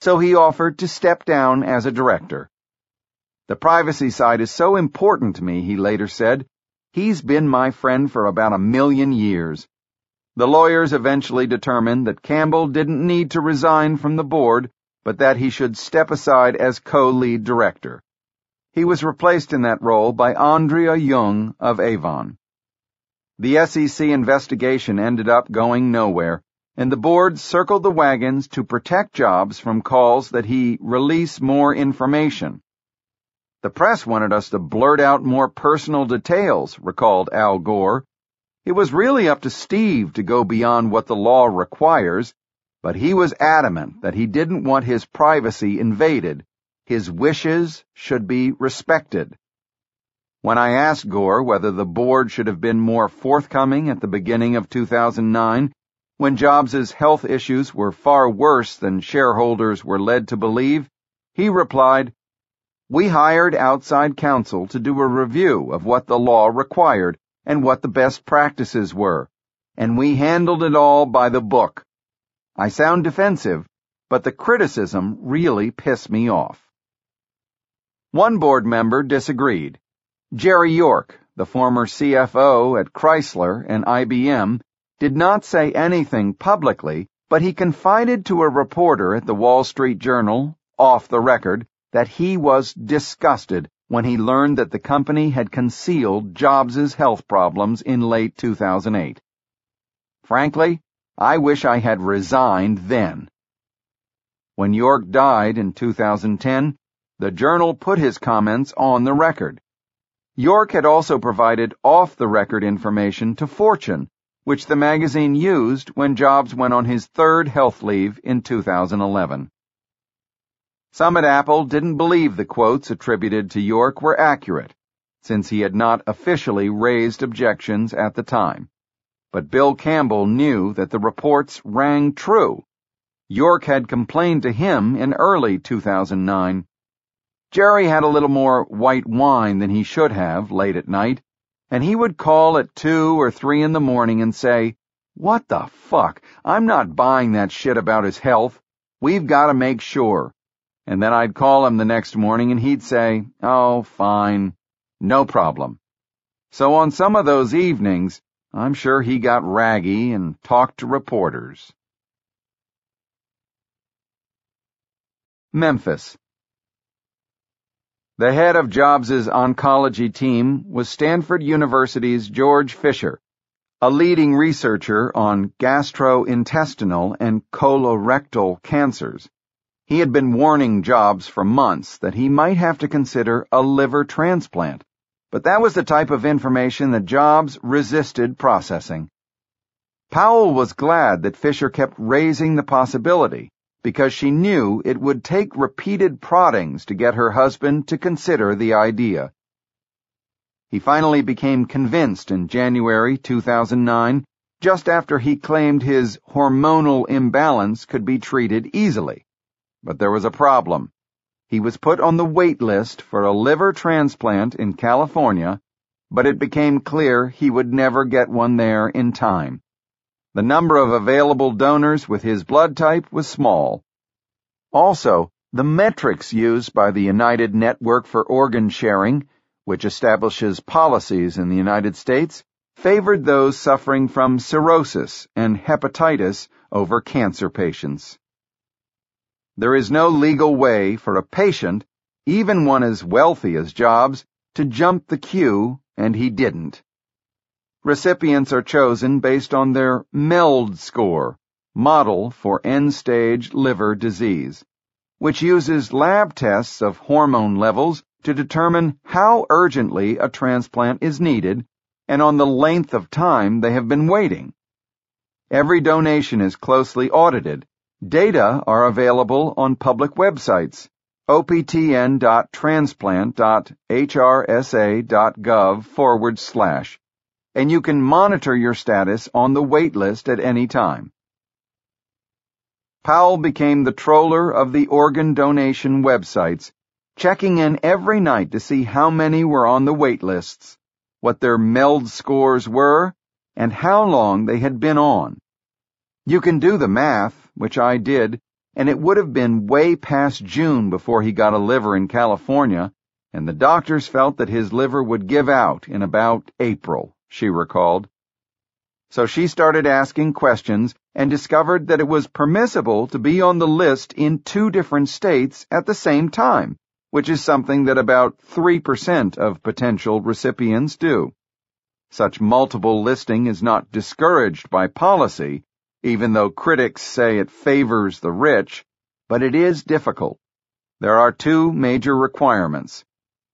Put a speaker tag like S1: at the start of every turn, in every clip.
S1: so he offered to step down as a director. The privacy side is so important to me, he later said. He's been my friend for about a million years. The lawyers eventually determined that Campbell didn't need to resign from the board, but that he should step aside as co-lead director. He was replaced in that role by Andrea Jung of Avon. The SEC investigation ended up going nowhere, and the board circled the wagons to protect Jobs from calls that he release more information. The press wanted us to blurt out more personal details, recalled Al Gore, it was really up to Steve to go beyond what the law requires, but he was adamant that he didn't want his privacy invaded. His wishes should be respected. When I asked Gore whether the board should have been more forthcoming at the beginning of 2009, when Jobs' health issues were far worse than shareholders were led to believe, he replied, We hired outside counsel to do a review of what the law required and what the best practices were, and we handled it all by the book. I sound defensive, but the criticism really pissed me off. One board member disagreed. Jerry York, the former CFO at Chrysler and IBM, did not say anything publicly, but he confided to a reporter at the Wall Street Journal, off the record, that he was disgusted when he learned that the company had concealed Jobs' health problems in late 2008. Frankly, I wish I had resigned then. When York died in 2010, the journal put his comments on the record. York had also provided off-the-record information to Fortune, which the magazine used when Jobs went on his third health leave in 2011. Some at Apple didn't believe the quotes attributed to York were accurate, since he had not officially raised objections at the time. But Bill Campbell knew that the reports rang true. York had complained to him in early 2009. Jerry had a little more white wine than he should have late at night, and he would call at two or three in the morning and say, What the fuck? I'm not buying that shit about his health. We've got to make sure and then I'd call him the next morning and he'd say, Oh, fine, no problem. So on some of those evenings, I'm sure he got raggy and talked to reporters. Memphis. The head of Jobs' oncology team was Stanford University's George Fisher, a leading researcher on gastrointestinal and colorectal cancers. He had been warning Jobs for months that he might have to consider a liver transplant, but that was the type of information that Jobs resisted processing. Powell was glad that Fisher kept raising the possibility because she knew it would take repeated proddings to get her husband to consider the idea. He finally became convinced in January 2009, just after he claimed his hormonal imbalance could be treated easily. But there was a problem. He was put on the wait list for a liver transplant in California, but it became clear he would never get one there in time. The number of available donors with his blood type was small. Also, the metrics used by the United Network for Organ Sharing, which establishes policies in the United States, favored those suffering from cirrhosis and hepatitis over cancer patients. There is no legal way for a patient, even one as wealthy as Jobs, to jump the queue, and he didn't. Recipients are chosen based on their MELD score, model for end-stage liver disease, which uses lab tests of hormone levels to determine how urgently a transplant is needed and on the length of time they have been waiting. Every donation is closely audited Data are available on public websites, optn.transplant.hrsa.gov forward slash, and you can monitor your status on the wait list at any time. Powell became the troller of the organ donation websites, checking in every night to see how many were on the wait lists, what their MELD scores were, and how long they had been on. You can do the math, which I did, and it would have been way past June before he got a liver in California, and the doctors felt that his liver would give out in about April, she recalled. So she started asking questions and discovered that it was permissible to be on the list in two different states at the same time, which is something that about 3% of potential recipients do. Such multiple listing is not discouraged by policy, even though critics say it favors the rich, but it is difficult. There are two major requirements.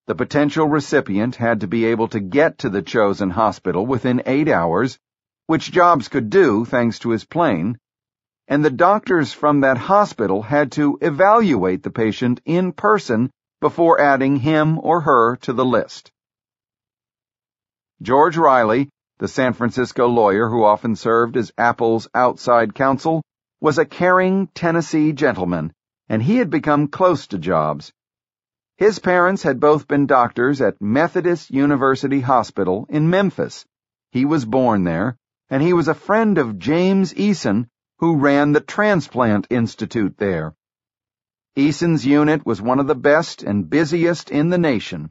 S1: The potential recipient had to be able to get to the chosen hospital within eight hours, which Jobs could do thanks to his plane, and the doctors from that hospital had to evaluate the patient in person before adding him or her to the list. George Riley, the San Francisco lawyer who often served as Apple's outside counsel, was a caring Tennessee gentleman, and he had become close to Jobs. His parents had both been doctors at Methodist University Hospital in Memphis. He was born there, and he was a friend of James Eason, who ran the Transplant Institute there. Eason's unit was one of the best and busiest in the nation.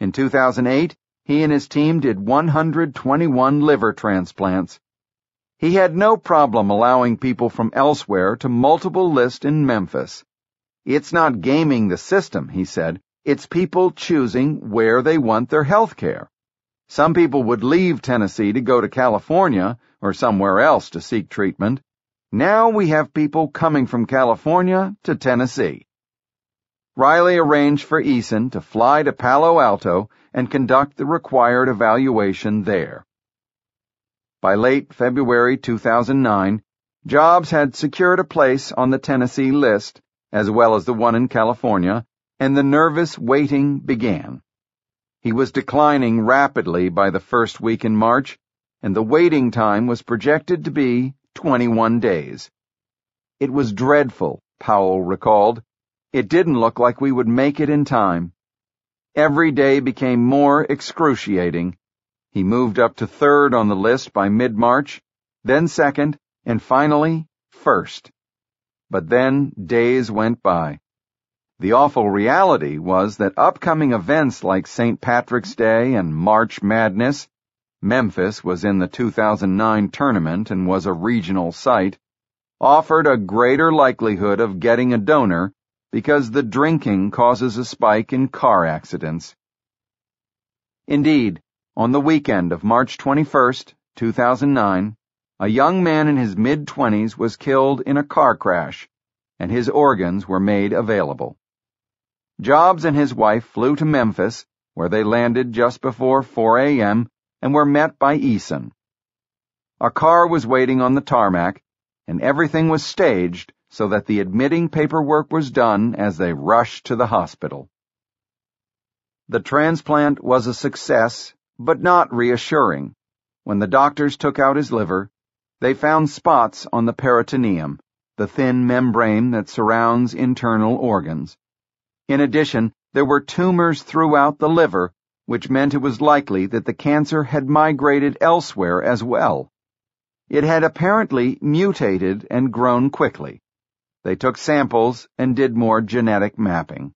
S1: In 2008, he and his team did 121 liver transplants. He had no problem allowing people from elsewhere to multiple list in Memphis. It's not gaming the system, he said. It's people choosing where they want their health care. Some people would leave Tennessee to go to California or somewhere else to seek treatment. Now we have people coming from California to Tennessee. Riley arranged for Eason to fly to Palo Alto and conduct the required evaluation there. By late February 2009, Jobs had secured a place on the Tennessee list as well as the one in California, and the nervous waiting began. He was declining rapidly by the first week in March, and the waiting time was projected to be 21 days. It was dreadful, Powell recalled. It didn't look like we would make it in time. Every day became more excruciating. He moved up to third on the list by mid-March, then second, and finally first. But then days went by. The awful reality was that upcoming events like St. Patrick's Day and March Madness, Memphis was in the 2009 tournament and was a regional site, offered a greater likelihood of getting a donor because the drinking causes a spike in car accidents. Indeed, on the weekend of March 21, 2009, a young man in his mid-twenties was killed in a car crash, and his organs were made available. Jobs and his wife flew to Memphis, where they landed just before 4 a.m. and were met by Eason. A car was waiting on the tarmac, and everything was staged so that the admitting paperwork was done as they rushed to the hospital. The transplant was a success, but not reassuring. When the doctors took out his liver, they found spots on the peritoneum, the thin membrane that surrounds internal organs. In addition, there were tumors throughout the liver, which meant it was likely that the cancer had migrated elsewhere as well. It had apparently mutated and grown quickly. They took samples and did more genetic mapping.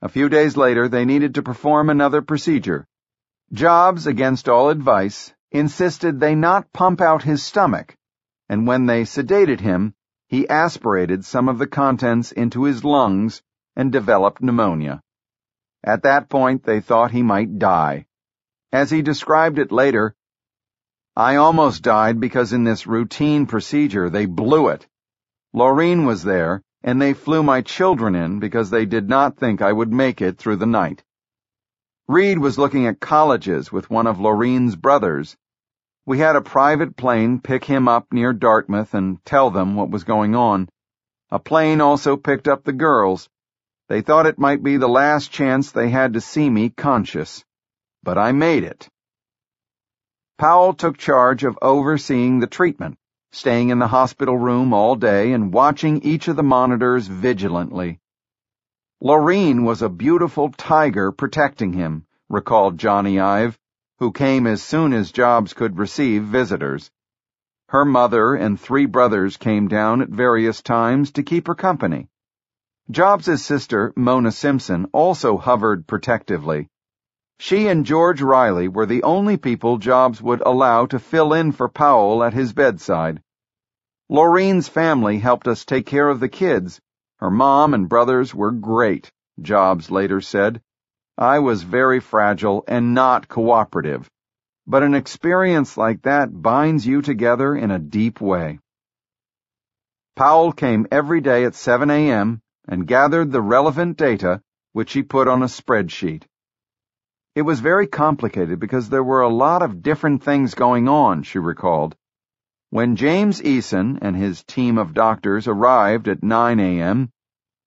S1: A few days later, they needed to perform another procedure. Jobs, against all advice, insisted they not pump out his stomach, and when they sedated him, he aspirated some of the contents into his lungs and developed pneumonia. At that point, they thought he might die. As he described it later, I almost died because in this routine procedure they blew it. Laurene was there, and they flew my children in because they did not think I would make it through the night. Reed was looking at colleges with one of Laurene's brothers, we had a private plane pick him up near Dartmouth and tell them what was going on. A plane also picked up the girls. They thought it might be the last chance they had to see me conscious. But I made it. Powell took charge of overseeing the treatment, staying in the hospital room all day and watching each of the monitors vigilantly. Laurene was a beautiful tiger protecting him, recalled Jony Ive who came as soon as Jobs could receive visitors. Her mother and three brothers came down at various times to keep her company. Jobs' sister, Mona Simpson, also hovered protectively. She and George Riley were the only people Jobs would allow to fill in for Powell at his bedside. Laurene's family helped us take care of the kids. Her mom and brothers were great, Jobs later said. I was very fragile and not cooperative but an experience like that binds you together in a deep way. Powell came every day at 7 a.m. and gathered the relevant data, which he put on a spreadsheet. It was very complicated because there were a lot of different things going on, she recalled. When James Eason and his team of doctors arrived at 9 a.m.,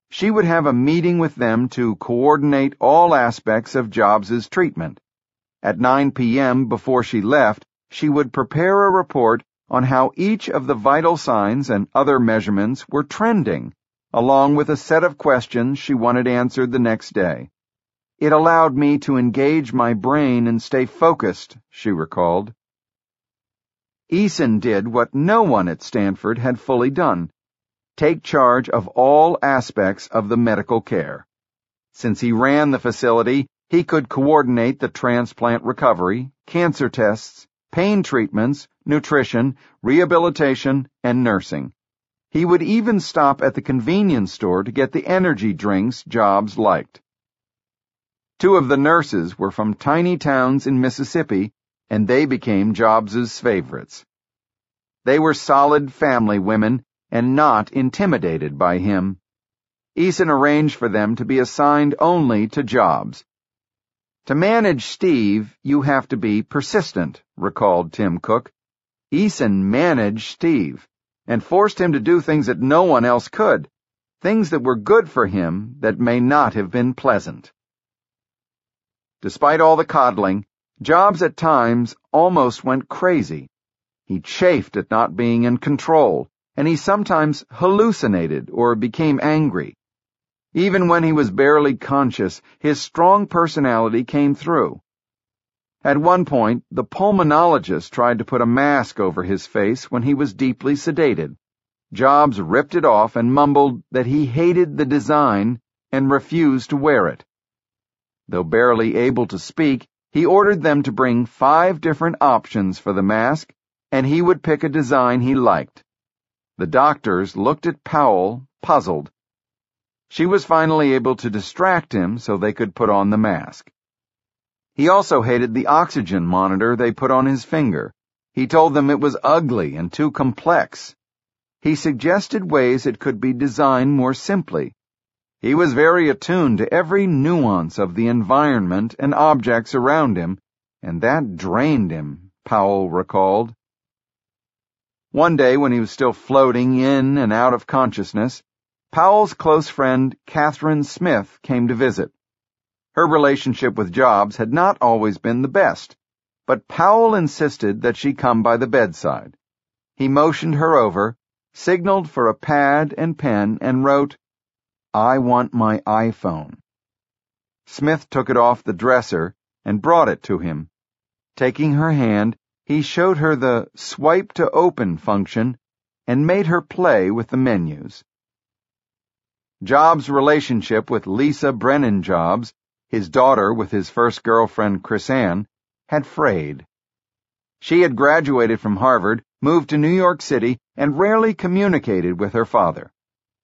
S1: she would have a meeting with them to coordinate all aspects of Jobs's treatment. At 9 p.m. before she left, she would prepare a report on how each of the vital signs and other measurements were trending, along with a set of questions she wanted answered the next day. It allowed me to engage my brain and stay focused, she recalled. Eason did what no one at Stanford had fully done take charge of all aspects of the medical care. Since he ran the facility, he could coordinate the transplant recovery, cancer tests, pain treatments, nutrition, rehabilitation, and nursing. He would even stop at the convenience store to get the energy drinks Jobs liked. Two of the nurses were from tiny towns in Mississippi, and they became Jobs's favorites. They were solid family women and not intimidated by him. Eason arranged for them to be assigned only to Jobs, to manage Steve, you have to be persistent, recalled Tim Cook. Eason managed Steve and forced him to do things that no one else could, things that were good for him that may not have been pleasant. Despite all the coddling, Jobs at times almost went crazy. He chafed at not being in control, and he sometimes hallucinated or became angry. Even when he was barely conscious, his strong personality came through. At one point, the pulmonologist tried to put a mask over his face when he was deeply sedated. Jobs ripped it off and mumbled that he hated the design and refused to wear it. Though barely able to speak, he ordered them to bring five different options for the mask, and he would pick a design he liked. The doctors looked at Powell, puzzled. She was finally able to distract him so they could put on the mask. He also hated the oxygen monitor they put on his finger. He told them it was ugly and too complex. He suggested ways it could be designed more simply. He was very attuned to every nuance of the environment and objects around him, and that drained him, Powell recalled. One day when he was still floating in and out of consciousness, Powell's close friend, Catherine Smith, came to visit. Her relationship with Jobs had not always been the best, but Powell insisted that she come by the bedside. He motioned her over, signaled for a pad and pen, and wrote, I want my iPhone. Smith took it off the dresser and brought it to him. Taking her hand, he showed her the swipe to open function and made her play with the menus. Jobs' relationship with Lisa Brennan Jobs, his daughter with his first girlfriend Chrisann, had frayed. She had graduated from Harvard, moved to New York City, and rarely communicated with her father.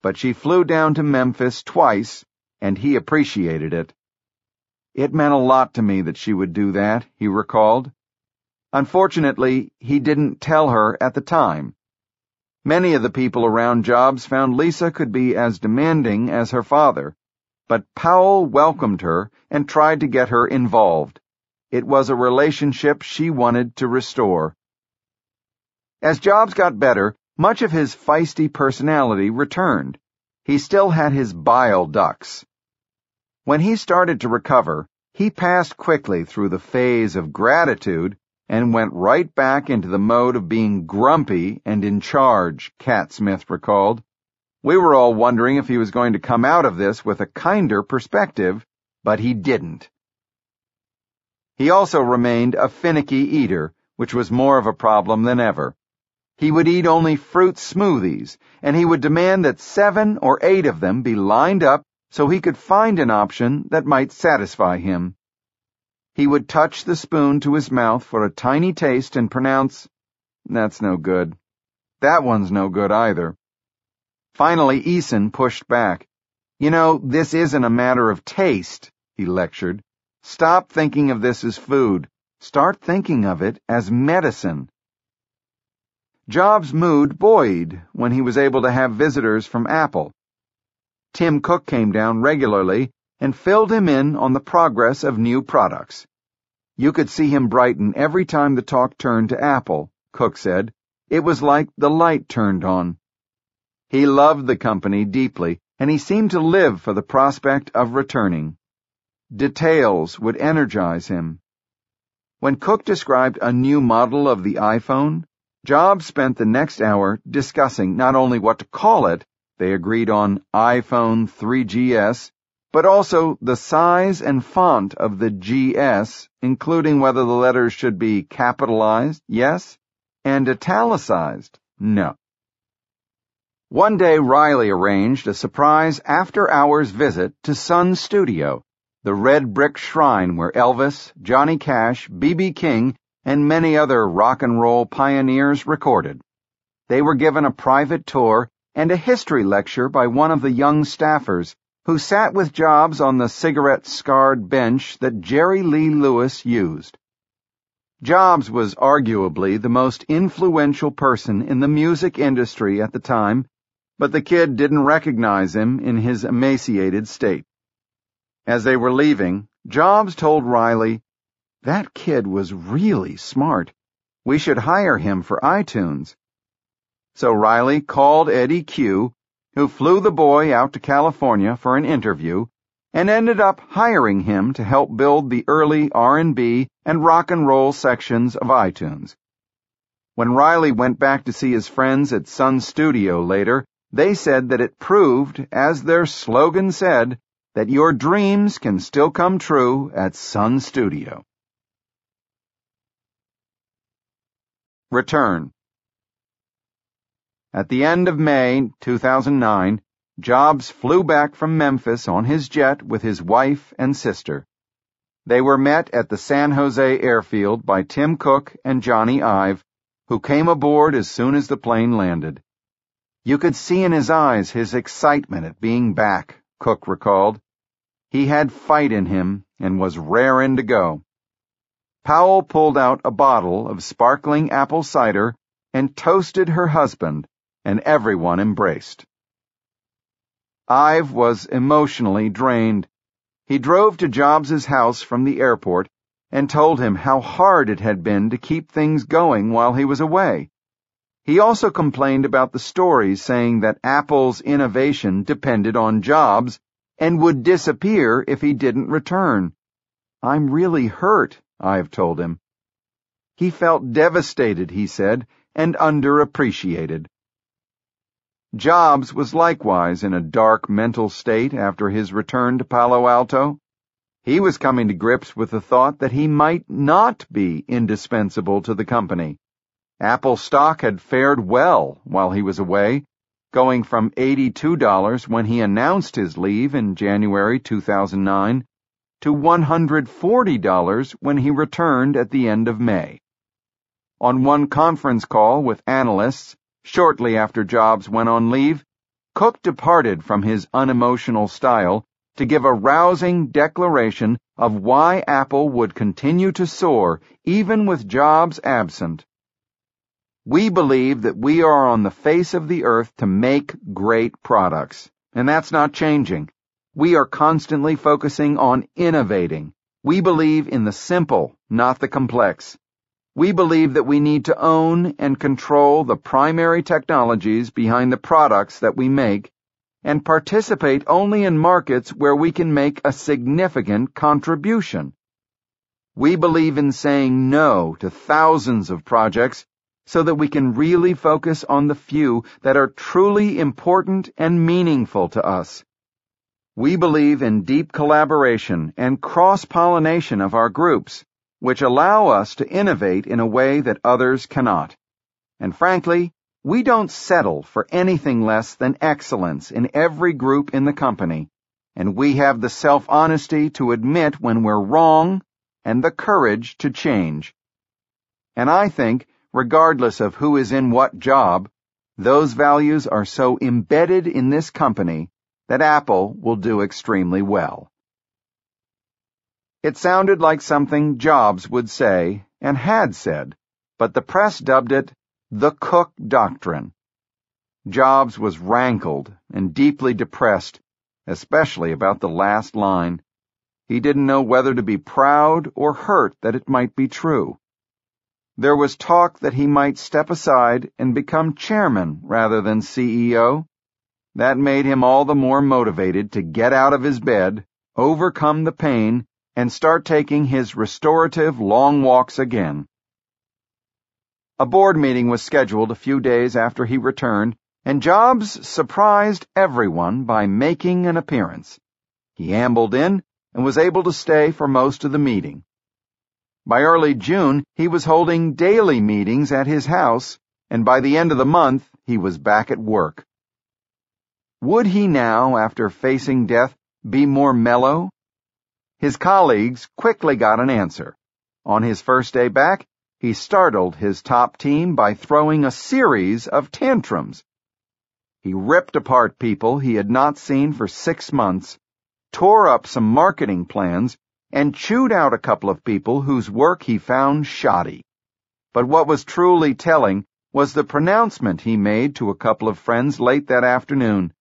S1: But she flew down to Memphis twice, and he appreciated it. It meant a lot to me that she would do that, he recalled. Unfortunately, he didn't tell her at the time. Many of the people around Jobs found Lisa could be as demanding as her father, but Powell welcomed her and tried to get her involved. It was a relationship she wanted to restore. As Jobs got better, much of his feisty personality returned. He still had his bile ducts. When he started to recover, he passed quickly through the phase of gratitude and went right back into the mode of being grumpy and in charge, Cat Smith recalled. We were all wondering if he was going to come out of this with a kinder perspective, but he didn't. He also remained a finicky eater, which was more of a problem than ever. He would eat only fruit smoothies, and he would demand that seven or eight of them be lined up so he could find an option that might satisfy him. He would touch the spoon to his mouth for a tiny taste and pronounce, That's no good. That one's no good either. Finally, Eason pushed back. You know, this isn't a matter of taste, he lectured. Stop thinking of this as food. Start thinking of it as medicine. Jobs' mood buoyed when he was able to have visitors from Apple. Tim Cook came down regularly and filled him in on the progress of new products. You could see him brighten every time the talk turned to Apple, Cook said. It was like the light turned on. He loved the company deeply, and he seemed to live for the prospect of returning. Details would energize him. When Cook described a new model of the iPhone, Jobs spent the next hour discussing not only what to call it, they agreed on iPhone 3GS, but also the size and font of the GS, including whether the letters should be capitalized, yes, and italicized, no. One day Riley arranged a surprise after-hours visit to Sun Studio, the red brick shrine where Elvis, Johnny Cash, B.B. King, and many other rock and roll pioneers recorded. They were given a private tour and a history lecture by one of the young staffers who sat with Jobs on the cigarette-scarred bench that Jerry Lee Lewis used. Jobs was arguably the most influential person in the music industry at the time, but the kid didn't recognize him in his emaciated state. As they were leaving, Jobs told Riley, That kid was really smart. We should hire him for iTunes. So Riley called Eddy Cue, who flew the boy out to California for an interview, and ended up hiring him to help build the early R&B and rock and roll sections of iTunes. When Riley went back to see his friends at Sun Studio later, they said that it proved, as their slogan said, that your dreams can still come true at Sun Studio. Return at the end of May 2009, Jobs flew back from Memphis on his jet with his wife and sister. They were met at the San Jose airfield by Tim Cook and Jony Ive, who came aboard as soon as the plane landed. You could see in his eyes his excitement at being back, Cook recalled. He had fight in him and was raring to go. Powell pulled out a bottle of sparkling apple cider and toasted her husband, and everyone embraced. Ive was emotionally drained. He drove to Jobs's house from the airport and told him how hard it had been to keep things going while he was away. He also complained about the stories saying that Apple's innovation depended on Jobs and would disappear if he didn't return. I'm really hurt, Ive told him. He felt devastated, he said, and underappreciated. Jobs was likewise in a dark mental state after his return to Palo Alto. He was coming to grips with the thought that he might not be indispensable to the company. Apple stock had fared well while he was away, going from $82 when he announced his leave in January 2009 to $140 when he returned at the end of May. On one conference call with analysts, Shortly after Jobs went on leave, Cook departed from his unemotional style to give a rousing declaration of why Apple would continue to soar even with Jobs absent. We believe that we are on the face of the earth to make great products, and that's not changing. We are constantly focusing on innovating. We believe in the simple, not the complex. We believe that we need to own and control the primary technologies behind the products that we make and participate only in markets where we can make a significant contribution. We believe in saying no to thousands of projects so that we can really focus on the few that are truly important and meaningful to us. We believe in deep collaboration and cross-pollination of our groups which allow us to innovate in a way that others cannot. And frankly, we don't settle for anything less than excellence in every group in the company, and we have the self-honesty to admit when we're wrong and the courage to change. And I think, regardless of who is in what job, those values are so embedded in this company that Apple will do extremely well. It sounded like something Jobs would say, and had said, but the press dubbed it the Cook Doctrine. Jobs was rankled and deeply depressed, especially about the last line. He didn't know whether to be proud or hurt that it might be true. There was talk that he might step aside and become chairman rather than CEO. That made him all the more motivated to get out of his bed, overcome the pain, and start taking his restorative long walks again. A board meeting was scheduled a few days after he returned, and Jobs surprised everyone by making an appearance. He ambled in and was able to stay for most of the meeting. By early June, he was holding daily meetings at his house, and by the end of the month, he was back at work. Would he now, after facing death, be more mellow? His colleagues quickly got an answer. On his first day back, he startled his top team by throwing a series of tantrums. He ripped apart people he had not seen for six months, tore up some marketing plans, and chewed out a couple of people whose work he found shoddy. But what was truly telling was the pronouncement he made to a couple of friends late that afternoon.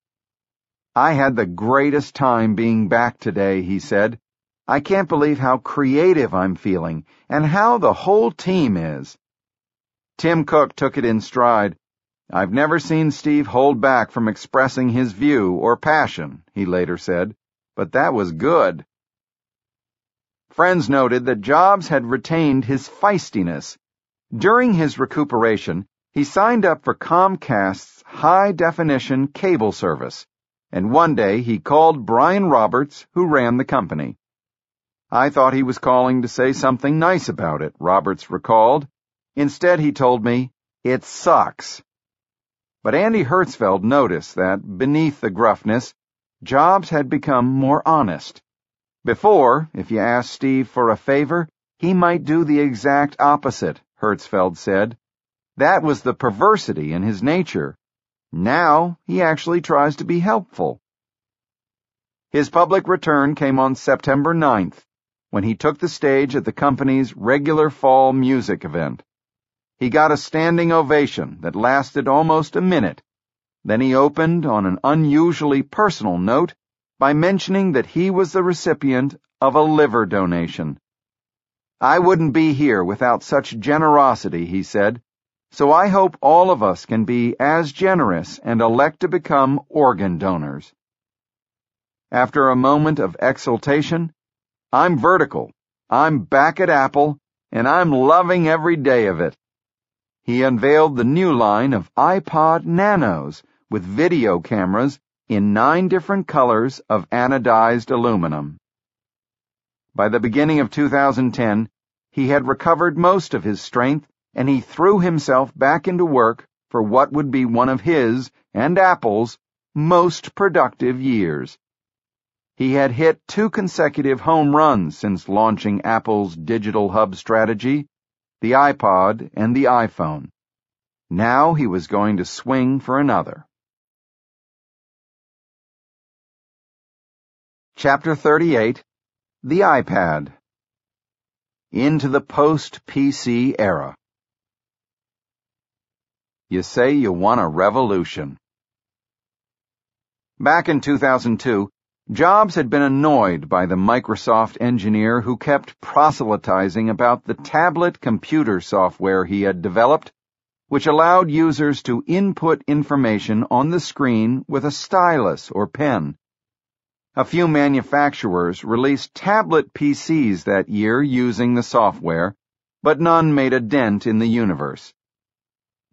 S1: I had the greatest time being back today, he said. I can't believe how creative I'm feeling and how the whole team is. Tim Cook took it in stride. I've never seen Steve hold back from expressing his view or passion, he later said, but that was good. Friends noted that Jobs had retained his feistiness. During his recuperation, he signed up for Comcast's high-definition cable service, and one day he called Brian Roberts, who ran the company. I thought he was calling to say something nice about it, Roberts recalled. Instead, he told me, it sucks. But Andy Hertzfeld noticed that, beneath the gruffness, Jobs had become more honest. Before, if you asked Steve for a favor, he might do the exact opposite, Hertzfeld said. That was the perversity in his nature. Now, he actually tries to be helpful. His public return came on September 9th, when he took the stage at the company's regular fall music event. He got a standing ovation that lasted almost a minute. Then he opened on an unusually personal note by mentioning that he was the recipient of a liver donation. I wouldn't be here without such generosity, he said, so I hope all of us can be as generous and elect to become organ donors. After a moment of exultation, I'm vertical. I'm back at Apple, and I'm loving every day of it. He unveiled the new line of iPod Nanos with video cameras in nine different colors of anodized aluminum. By the beginning of 2010, he had recovered most of his strength and he threw himself back into work for what would be one of his and Apple's most productive years. He had hit two consecutive home runs since launching Apple's digital hub strategy, the iPod and the iPhone. Now he was going to swing for another. Chapter 38 The iPad Into the Post-PC Era You say you want a revolution. Back in 2002, Jobs had been annoyed by the Microsoft engineer who kept proselytizing about the tablet computer software he had developed, which allowed users to input information on the screen with a stylus or pen. A few manufacturers released tablet PCs that year using the software, but none made a dent in the universe.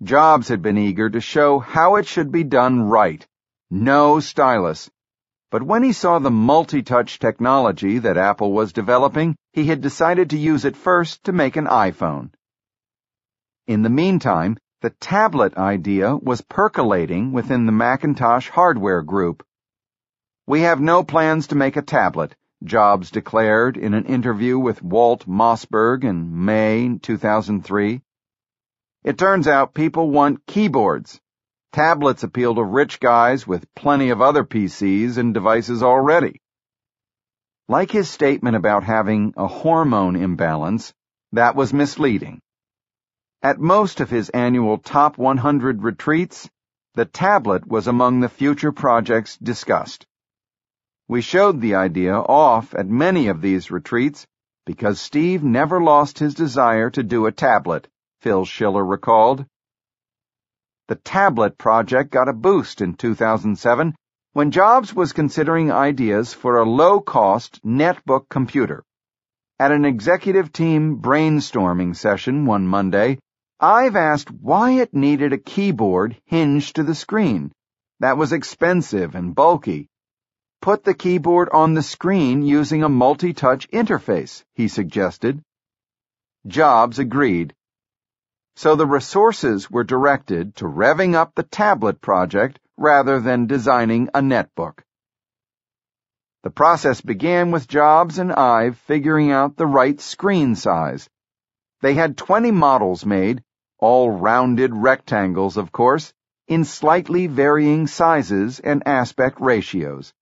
S1: Jobs had been eager to show how it should be done right. No stylus but when he saw the multi-touch technology that Apple was developing, he had decided to use it first to make an iPhone. In the meantime, The tablet idea was percolating within the Macintosh hardware group. We have no plans to make a tablet, Jobs declared in an interview with Walt Mossberg in May 2003. It turns out people want keyboards. Tablets appeal to rich guys with plenty of other PCs and devices already. Like his statement about having a hormone imbalance, that was misleading. At most of his annual top 100 retreats, the tablet was among the future projects discussed. We showed the idea off at many of these retreats because Steve never lost his desire to do a tablet, Phil Schiller recalled. The tablet project got a boost in 2007 when Jobs was considering ideas for a low-cost netbook computer. At an executive team brainstorming session one Monday, Ive asked why it needed a keyboard hinged to the screen. That was expensive and bulky. Put the keyboard on the screen using a multi-touch interface, he suggested. Jobs agreed so the resources were directed to revving up the tablet project rather than designing a netbook. The process began with Jobs and Ive figuring out the right screen size. They had 20 models made, all rounded rectangles, of course, in slightly varying sizes and aspect ratios.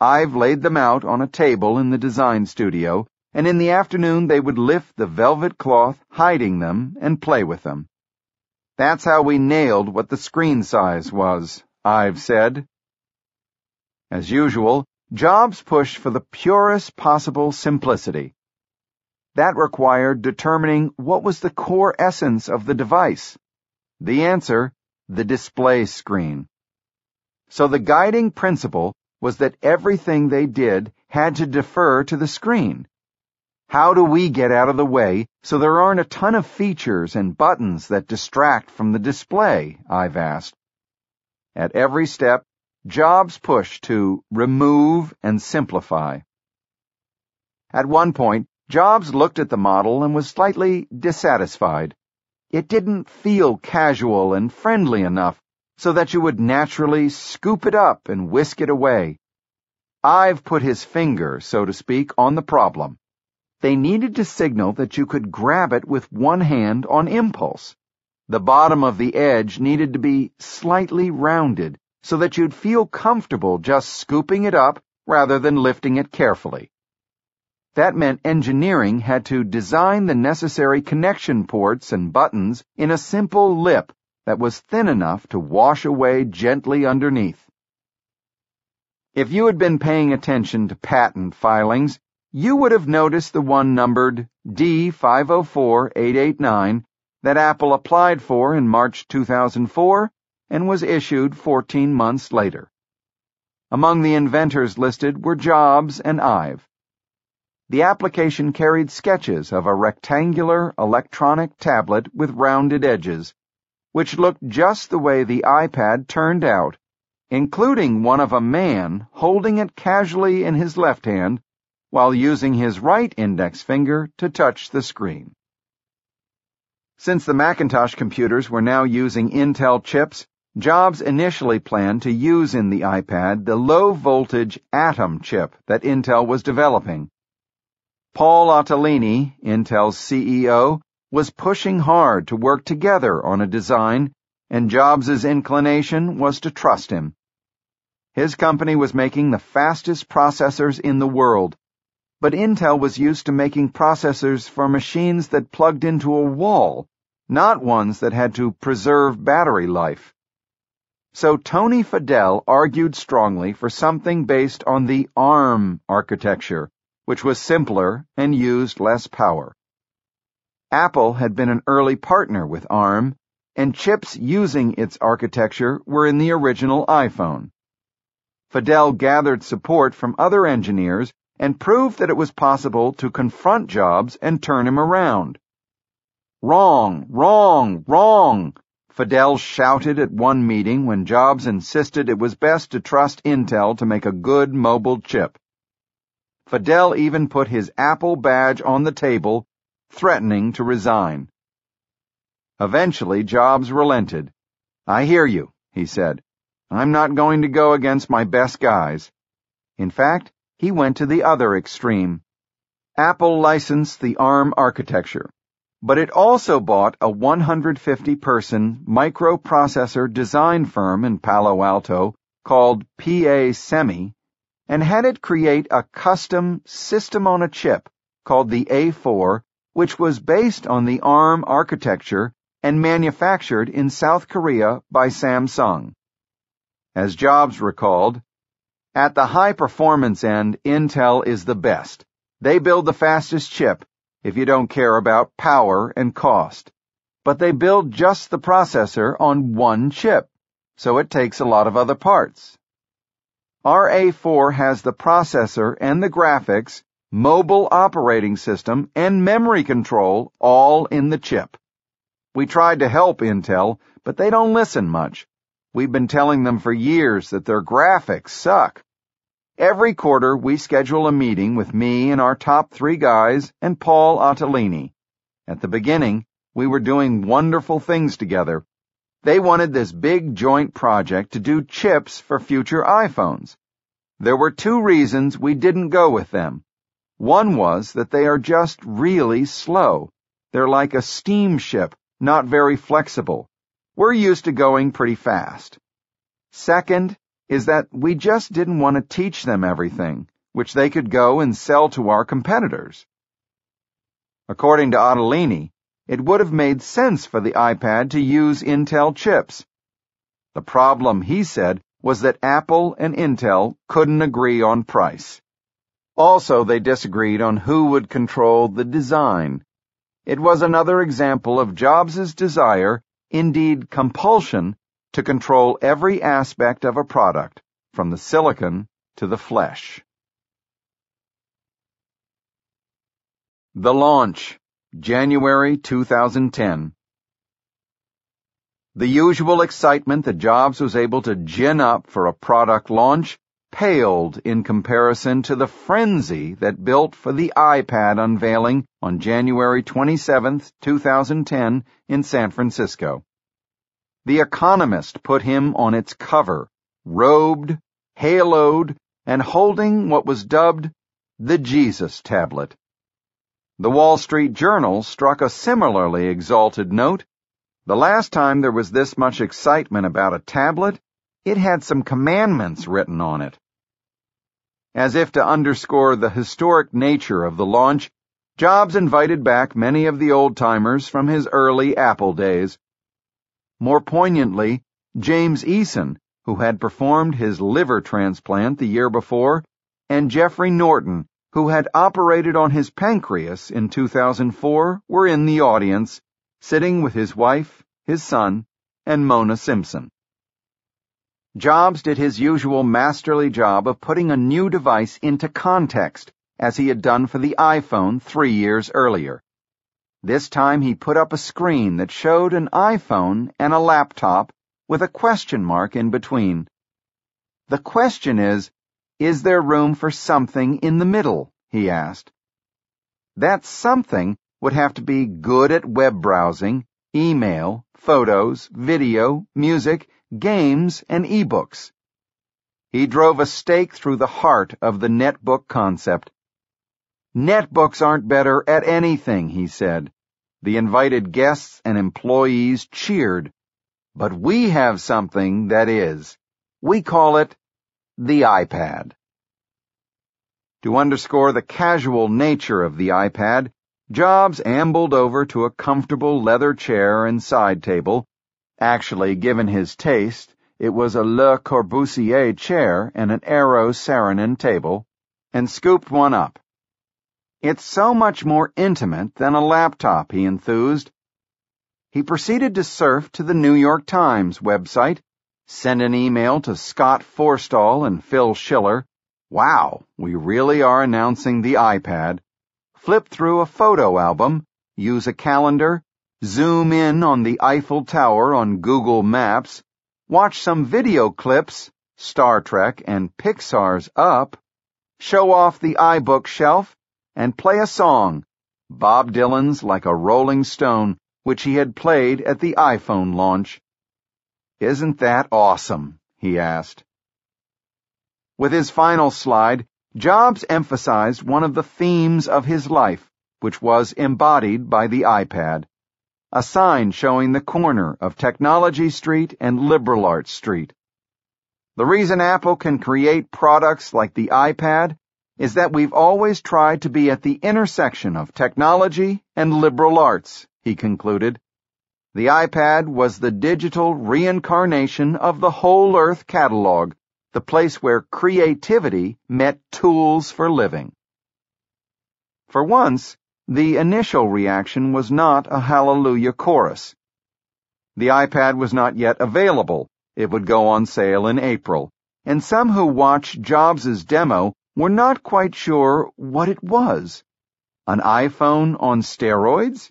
S1: Ive laid them out on a table in the design studio and in the afternoon they would lift the velvet cloth, hiding them, and play with them. That's how we nailed what the screen size was, Ive said. As usual, Jobs pushed for the purest possible simplicity. That required determining what was the core essence of the device. The answer, the display screen. So the guiding principle was that everything they did had to defer to the screen. How do we get out of the way so there aren't a ton of features and buttons that distract from the display? Ive asked. At every step, Jobs pushed to remove and simplify. At one point, Jobs looked at the model and was slightly dissatisfied. It didn't feel casual and friendly enough so that you would naturally scoop it up and whisk it away. Ive put his finger, so to speak, on the problem. They needed to signal that you could grab it with one hand on impulse. The bottom of the edge needed to be slightly rounded so that you'd feel comfortable just scooping it up rather than lifting it carefully. That meant engineering had to design the necessary connection ports and buttons in a simple lip that was thin enough to wash away gently underneath. If you had been paying attention to patent filings, you would have noticed the one numbered D504889 that Apple applied for in March 2004 and was issued 14 months later. Among the inventors listed were Jobs and Ive. The application carried sketches of a rectangular electronic tablet with rounded edges, which looked just the way the iPad turned out, including one of a man holding it casually in his left hand while using his right index finger to touch the screen. Since the Macintosh computers were now using Intel chips, Jobs initially planned to use in the iPad the low-voltage Atom chip that Intel was developing. Paul Otellini, Intel's CEO, was pushing hard to work together on a design, and Jobs' inclination was to trust him. His company was making the fastest processors in the world, but Intel was used to making processors for machines that plugged into a wall, not ones that had to preserve battery life. So Tony Fadell argued strongly for something based on the ARM architecture, which was simpler and used less power. Apple had been an early partner with ARM, and chips using its architecture were in the original iPhone. Fadell gathered support from other engineers and proved that it was possible to confront Jobs and turn him around. Wrong, wrong, wrong, Fadell shouted at one meeting when Jobs insisted it was best to trust Intel to make a good mobile chip. Fadell even put his Apple badge on the table, threatening to resign. Eventually, Jobs relented. I hear you, he said. I'm not going to go against my best guys. In fact, he went to the other extreme. Apple licensed the ARM architecture, but it also bought a 150-person microprocessor design firm in Palo Alto called PA Semi and had it create a custom system on a chip called the A4, which was based on the ARM architecture and manufactured in South Korea by Samsung. As Jobs recalled, at the high performance end, Intel is the best. They build the fastest chip if you don't care about power and cost. But they build just the processor on one chip, so it takes a lot of other parts. Our A4 has the processor and the graphics, mobile operating system, and memory control all in the chip. We tried to help Intel, but they don't listen much. We've been telling them for years that their graphics suck. Every quarter, we schedule a meeting with me and our top three guys and Paul Otellini. At the beginning, we were doing wonderful things together. They wanted this big joint project to do chips for future iPhones. There were two reasons we didn't go with them. One was that they are just really slow. They're like a steamship not very flexible. We're used to going pretty fast. Second is that we just didn't want to teach them everything, which they could go and sell to our competitors. According to Otellini, it would have made sense for the iPad to use Intel chips. The problem, he said, was that Apple and Intel couldn't agree on price. Also, they disagreed on who would control the design it was another example of Jobs' desire, indeed compulsion, to control every aspect of a product, from the silicon to the flesh. The Launch, January 2010. The usual excitement that Jobs was able to gin up for a product launch paled in comparison to the frenzy that built for the iPad unveiling on January 27, 2010 in San Francisco. The Economist put him on its cover, robed, haloed, and holding what was dubbed the Jesus tablet. The Wall Street Journal struck a similarly exalted note. The last time there was this much excitement about a tablet, it had some commandments written on it. As if to underscore the historic nature of the launch, Jobs invited back many of the old-timers from his early Apple days. More poignantly, James Eason, who had performed his liver transplant the year before, and Jeffrey Norton, who had operated on his pancreas in 2004, were in the audience, sitting with his wife, his son, and Mona Simpson. Jobs did his usual masterly job of putting a new device into context, as he had done for the iPhone three years earlier. This time he put up a screen that showed an iPhone and a laptop with a question mark in between. The question is, is there room for something in the middle? he asked. That something would have to be good at web browsing, email, photos, video, music, games, and ebooks. He drove a stake through the heart of the netbook concept. Netbooks aren't better at anything, he said. The invited guests and employees cheered. But we have something that is. We call it the iPad. To underscore the casual nature of the iPad, Jobs ambled over to a comfortable leather chair and side table Actually, given his taste, it was a Le Corbusier chair and an Eero Saarinen table, and scooped one up. It's so much more intimate than a laptop, he enthused. He proceeded to surf to the New York Times website, send an email to Scott Forstall and Phil Schiller. Wow, we really are announcing the iPad. Flip through a photo album, use a calendar, zoom in on the Eiffel Tower on Google Maps, watch some video clips, Star Trek and Pixar's Up, show off the iBook shelf, and play a song, Bob Dylan's Like a Rolling Stone, which he had played at the iPhone launch. Isn't that awesome? he asked. With his final slide, Jobs emphasized one of the themes of his life, which was embodied by the iPad. A sign showing the corner of Technology Street and Liberal Arts Street. The reason Apple can create products like the iPad is that we've always tried to be at the intersection of technology and liberal arts, he concluded. The iPad was the digital reincarnation of the Whole Earth catalog, the place where creativity met tools for living. For once, the initial reaction was not a hallelujah chorus. The iPad was not yet available. It would go on sale in April, and some who watched Jobs' demo were not quite sure what it was. An iPhone on steroids?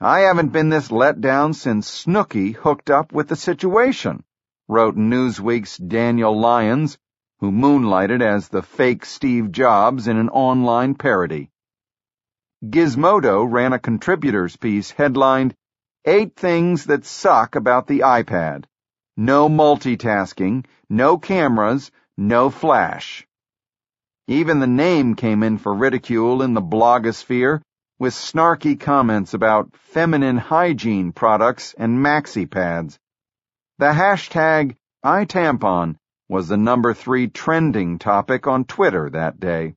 S1: I haven't been this let down since Snooki hooked up with the situation, wrote Newsweek's Daniel Lyons, who moonlighted as the fake Steve Jobs in an online parody. Gizmodo ran a contributors piece headlined, Eight Things That Suck About the iPad. No multitasking, no cameras, no flash. Even the name came in for ridicule in the blogosphere, with snarky comments about feminine hygiene products and maxi pads. The hashtag iTampon was the number three trending topic on Twitter that day.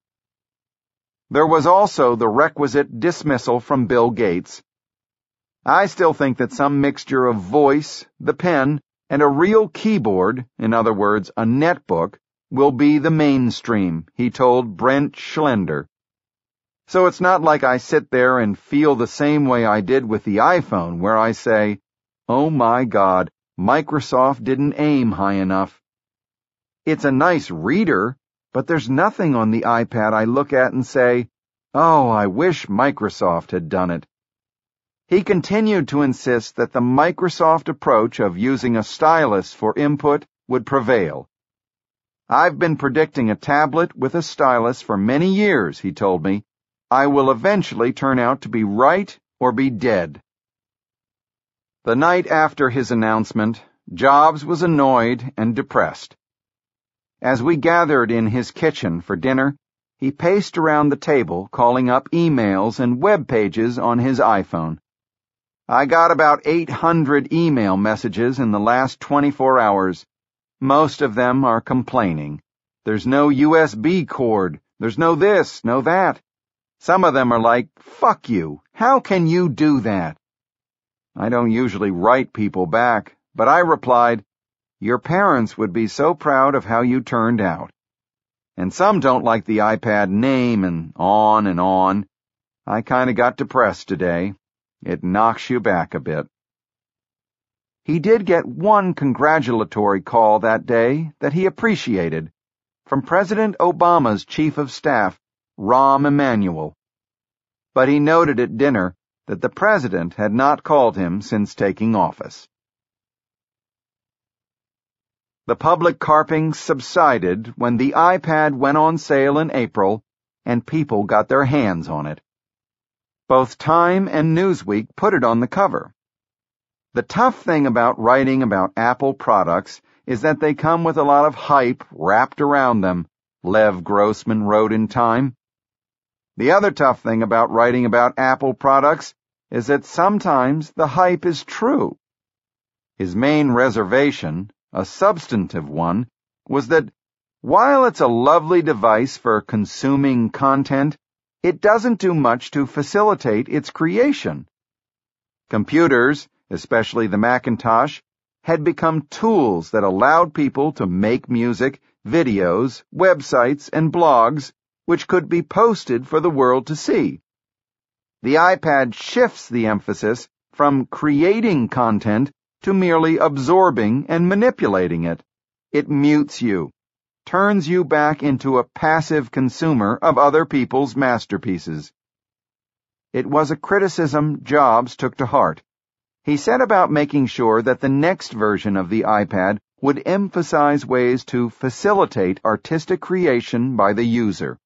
S1: There was also the requisite dismissal from Bill Gates. I still think that some mixture of voice, the pen, and a real keyboard, in other words, a netbook, will be the mainstream, he told Brent Schlender. So it's not like I sit there and feel the same way I did with the iPhone, where I say, oh my God, Microsoft didn't aim high enough. It's a nice reader, but there's nothing on the iPad I look at and say, oh, I wish Microsoft had done it. He continued to insist that the Microsoft approach of using a stylus for input would prevail I've been predicting a tablet with a stylus for many years, he told me. I will eventually turn out to be right or be dead. The night after his announcement, Jobs was annoyed and depressed. As we gathered in his kitchen for dinner, he paced around the table calling up emails and web pages on his iPhone. I got about 800 email messages in the last 24 hours. Most of them are complaining. There's no USB cord. There's no this, no that. Some of them are like, fuck you. How can you do that? I don't usually write people back, but I replied, your parents would be so proud of how you turned out. And some don't like the iPad name and on and on. I kinda got depressed today. It knocks you back a bit. He did get one congratulatory call that day that he appreciated from President Obama's chief of staff, Rahm Emanuel. But he noted at dinner that the president had not called him since taking office. The public carping subsided when the iPad went on sale in April and people got their hands on it. Both Time and Newsweek put it on the cover. The tough thing about writing about Apple products is that they come with a lot of hype wrapped around them, Lev Grossman wrote in Time. The other tough thing about writing about Apple products is that sometimes the hype is true. His main reservation, a substantive one, was that while it's a lovely device for consuming content, it doesn't do much to facilitate its creation. Computers, especially the Macintosh, had become tools that allowed people to make music, videos, websites, and blogs which could be posted for the world to see. The iPad shifts the emphasis from creating content to merely absorbing and manipulating it. It mutes you, turns you back into a passive consumer of other people's masterpieces. It was a criticism Jobs took to heart he set about making sure that the next version of the iPad would emphasize ways to facilitate artistic creation by the user.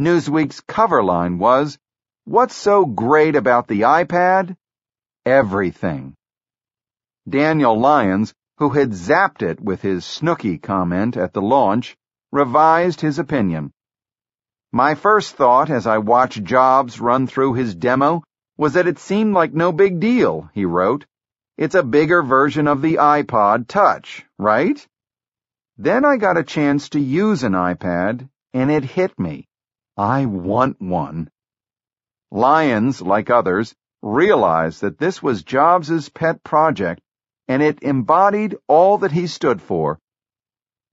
S1: Newsweek's cover line was, What's so great about the iPad? Everything. Daniel Lyons, who had zapped it with his Snooki comment at the launch, revised his opinion. My first thought as I watched Jobs run through his demo was that it seemed like no big deal, he wrote. It's a bigger version of the iPod Touch, right? Then I got a chance to use an iPad, and it hit me. I want one. Lyons, like others, realized that this was Jobs's pet project, and it embodied all that he stood for.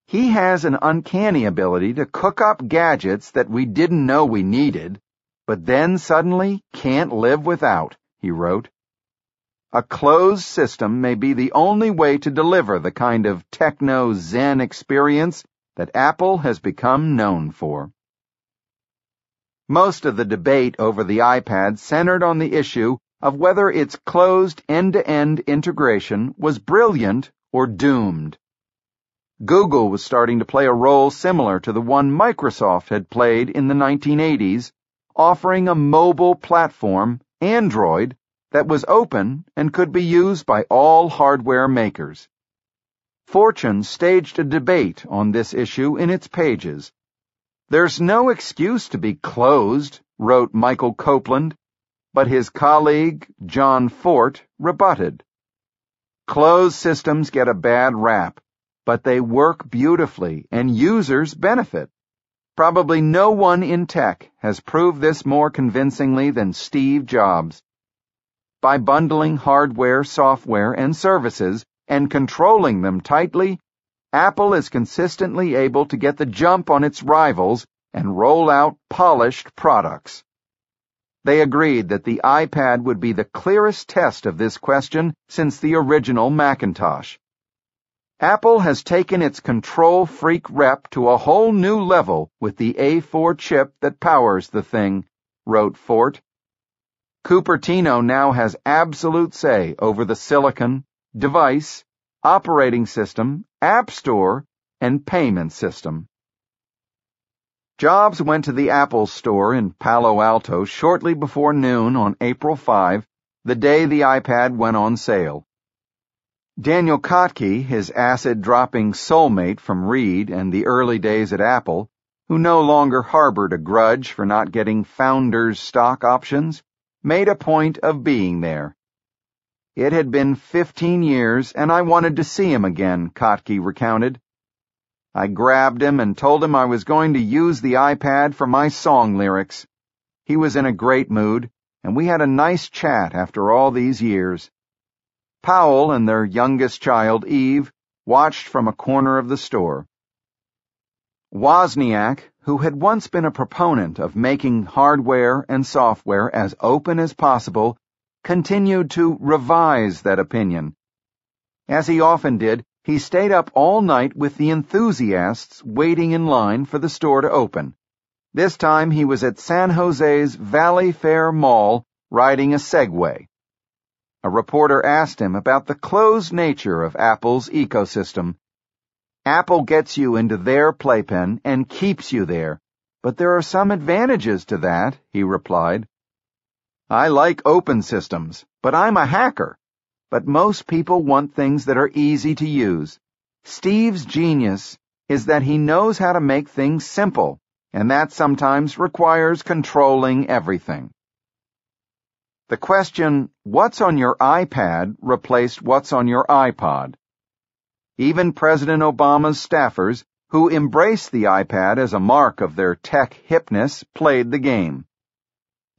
S1: He has an uncanny ability to cook up gadgets that we didn't know we needed, but then suddenly can't live without, he wrote. A closed system may be the only way to deliver the kind of techno-zen experience that Apple has become known for. Most of the debate over the iPad centered on the issue of whether its closed end-to-end integration was brilliant or doomed. Google was starting to play a role similar to the one Microsoft had played in the 1980s, offering a mobile platform, Android, that was open and could be used by all hardware makers. Fortune staged a debate on this issue in its pages. There's no excuse to be closed, wrote Michael Copeland, but his colleague, Jon Fortt, rebutted. Closed systems get a bad rap but they work beautifully and users benefit. Probably no one in tech has proved this more convincingly than Steve Jobs. By bundling hardware, software, and services and controlling them tightly, Apple is consistently able to get the jump on its rivals and roll out polished products. They agreed that the iPad would be the clearest test of this question since the original Macintosh. Apple has taken its control freak rep to a whole new level with the A4 chip that powers the thing, wrote Fortt. Cupertino now has absolute say over the silicon, device, operating system, app store, and payment system. Jobs went to the Apple store in Palo Alto shortly before noon on April 5, the day the iPad went on sale. Daniel Kottke, his acid-dropping soulmate from Reed and the early days at Apple, who no longer harbored a grudge for not getting founders' stock options, made a point of being there. It had been fifteen years, and I wanted to see him again, Kottke recounted. I grabbed him and told him I was going to use the iPad for my song lyrics. He was in a great mood, and we had a nice chat after all these years. Powell and their youngest child, Eve, watched from a corner of the store. Wozniak, who had once been a proponent of making hardware and software as open as possible, continued to revise that opinion. As he often did, he stayed up all night with the enthusiasts waiting in line for the store to open. This time he was at San Jose's Valley Fair Mall riding a Segway. A reporter asked him about the closed nature of Apple's ecosystem. Apple gets you into their playpen and keeps you there, but there are some advantages to that, he replied. I like open systems, but I'm a hacker. But most people want things that are easy to use. Steve's genius is that he knows how to make things simple, and that sometimes requires controlling everything. The question, what's on your iPad, replaced what's on your iPod. Even President Obama's staffers, who embraced the iPad as a mark of their tech hipness, played the game.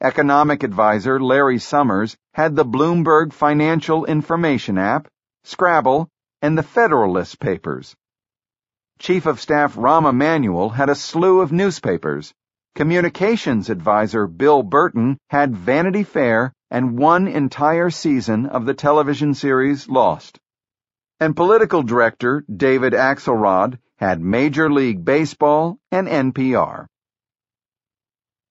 S1: Economic advisor Larry Summers had the Bloomberg Financial Information app, Scrabble, and the Federalist Papers. Chief of Staff Rahm Emanuel had a slew of newspapers. Communications advisor Bill Burton had Vanity Fair and one entire season of the television series Lost. And political director David Axelrod had Major League Baseball and NPR.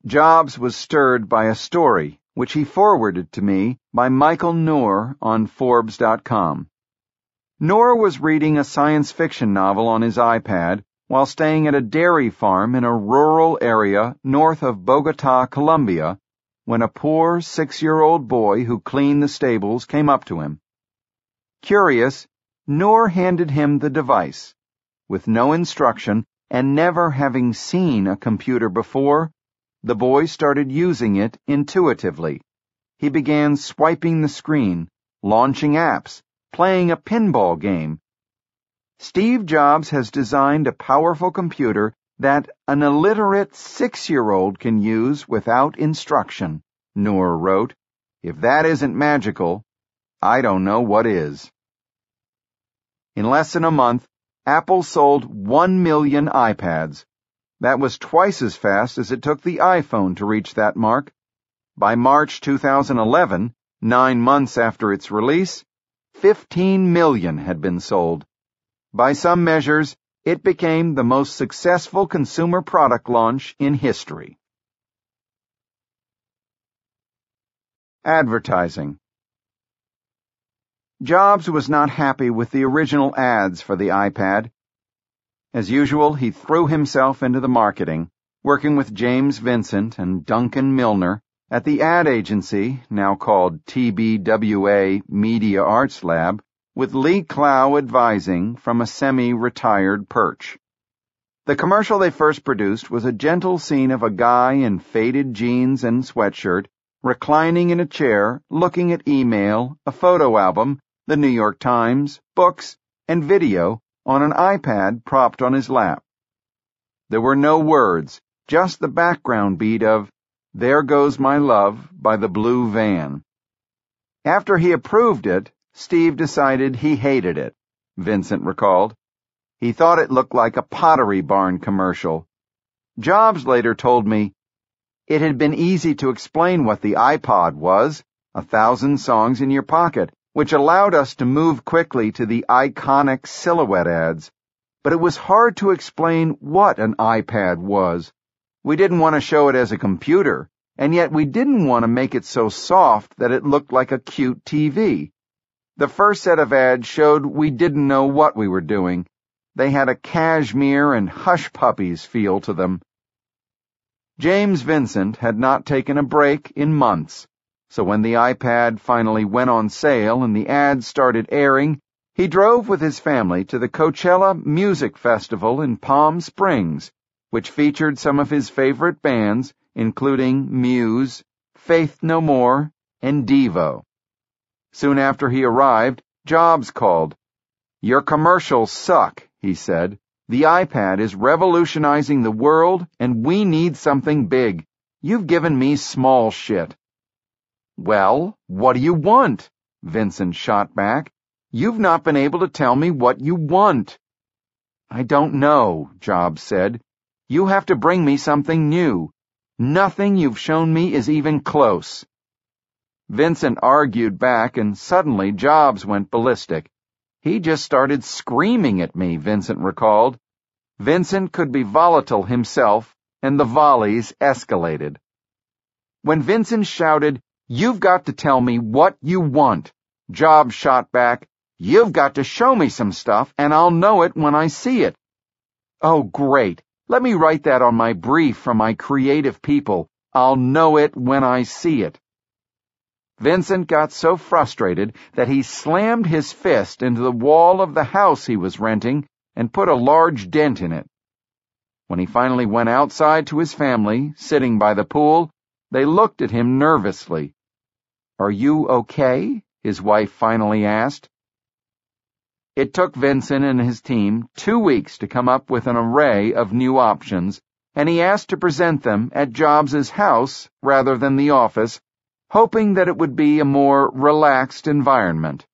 S1: Jobs was stirred by a story which he forwarded to me by Michael Noer on Forbes.com. Noer was reading a science fiction novel on his iPad while staying at a dairy farm in a rural area north of Bogota, Colombia, when a poor six-year-old boy who cleaned the stables came up to him. Curious, Noer handed him the device. With no instruction and never having seen a computer before, the boy started using it intuitively. He began swiping the screen, launching apps, playing a pinball game. Steve Jobs has designed a powerful computer that an illiterate six-year-old can use without instruction, Noer wrote. If that isn't magical, I don't know what is. In less than a month, Apple sold 1 million iPads. That was twice as fast as it took the iPhone to reach that mark. By March 2011, nine months after its release, 15 million had been sold. By some measures, it became the most successful consumer product launch in history. Advertising Jobs was not happy with the original ads for the iPad. As usual, he threw himself into the marketing, working with James Vincent and Duncan Milner at the ad agency, now called TBWA Media Arts Lab, with Lee Clow advising from a semi-retired perch. The commercial they first produced was a gentle scene of a guy in faded jeans and sweatshirt, reclining in a chair, looking at email, a photo album, the New York Times, books, and video on an iPad propped on his lap. There were no words, just the background beat of There Goes My Love by the Blue Van. After he approved it, Steve decided he hated it, Vincent recalled. He thought it looked like a pottery barn commercial. Jobs later told me it had been easy to explain what the iPod was, a thousand songs in your pocket, which allowed us to move quickly to the iconic silhouette ads, but it was hard to explain what an iPad was. We didn't want to show it as a computer, and yet we didn't want to make it so soft that it looked like a cute TV. The first set of ads showed we didn't know what we were doing. They had a cashmere and hush puppies feel to them. James Vincent had not taken a break in months, so when the iPad finally went on sale and the ads started airing, he drove with his family to the Coachella Music Festival in Palm Springs, which featured some of his favorite bands, including Muse, Faith No More, and Devo. Soon after he arrived, Jobs called. Your commercials suck, he said. The iPad is revolutionizing the world, and we need something big. You've given me small shit. Well, what do you want? Vincent shot back. You've not been able to tell me what you want. I don't know, Jobs said. You have to bring me something new. Nothing you've shown me is even close. Vincent argued back, and suddenly Jobs went ballistic. He just started screaming at me, Vincent recalled. Vincent could be volatile himself, and the volleys escalated. When Vincent shouted, You've got to tell me what you want, Jobs shot back, You've got to show me some stuff, and I'll know it when I see it. Oh, great. Let me write that on my brief from my creative people. I'll know it when I see it. Vincent got so frustrated that he slammed his fist into the wall of the house he was renting and put a large dent in it. When he finally went outside to his family, sitting by the pool, they looked at him nervously. Are you okay? his wife finally asked. It took Vincent and his team two weeks to come up with an array of new options, and he asked to present them at Jobs's house rather than the office hoping that it would be a more relaxed environment.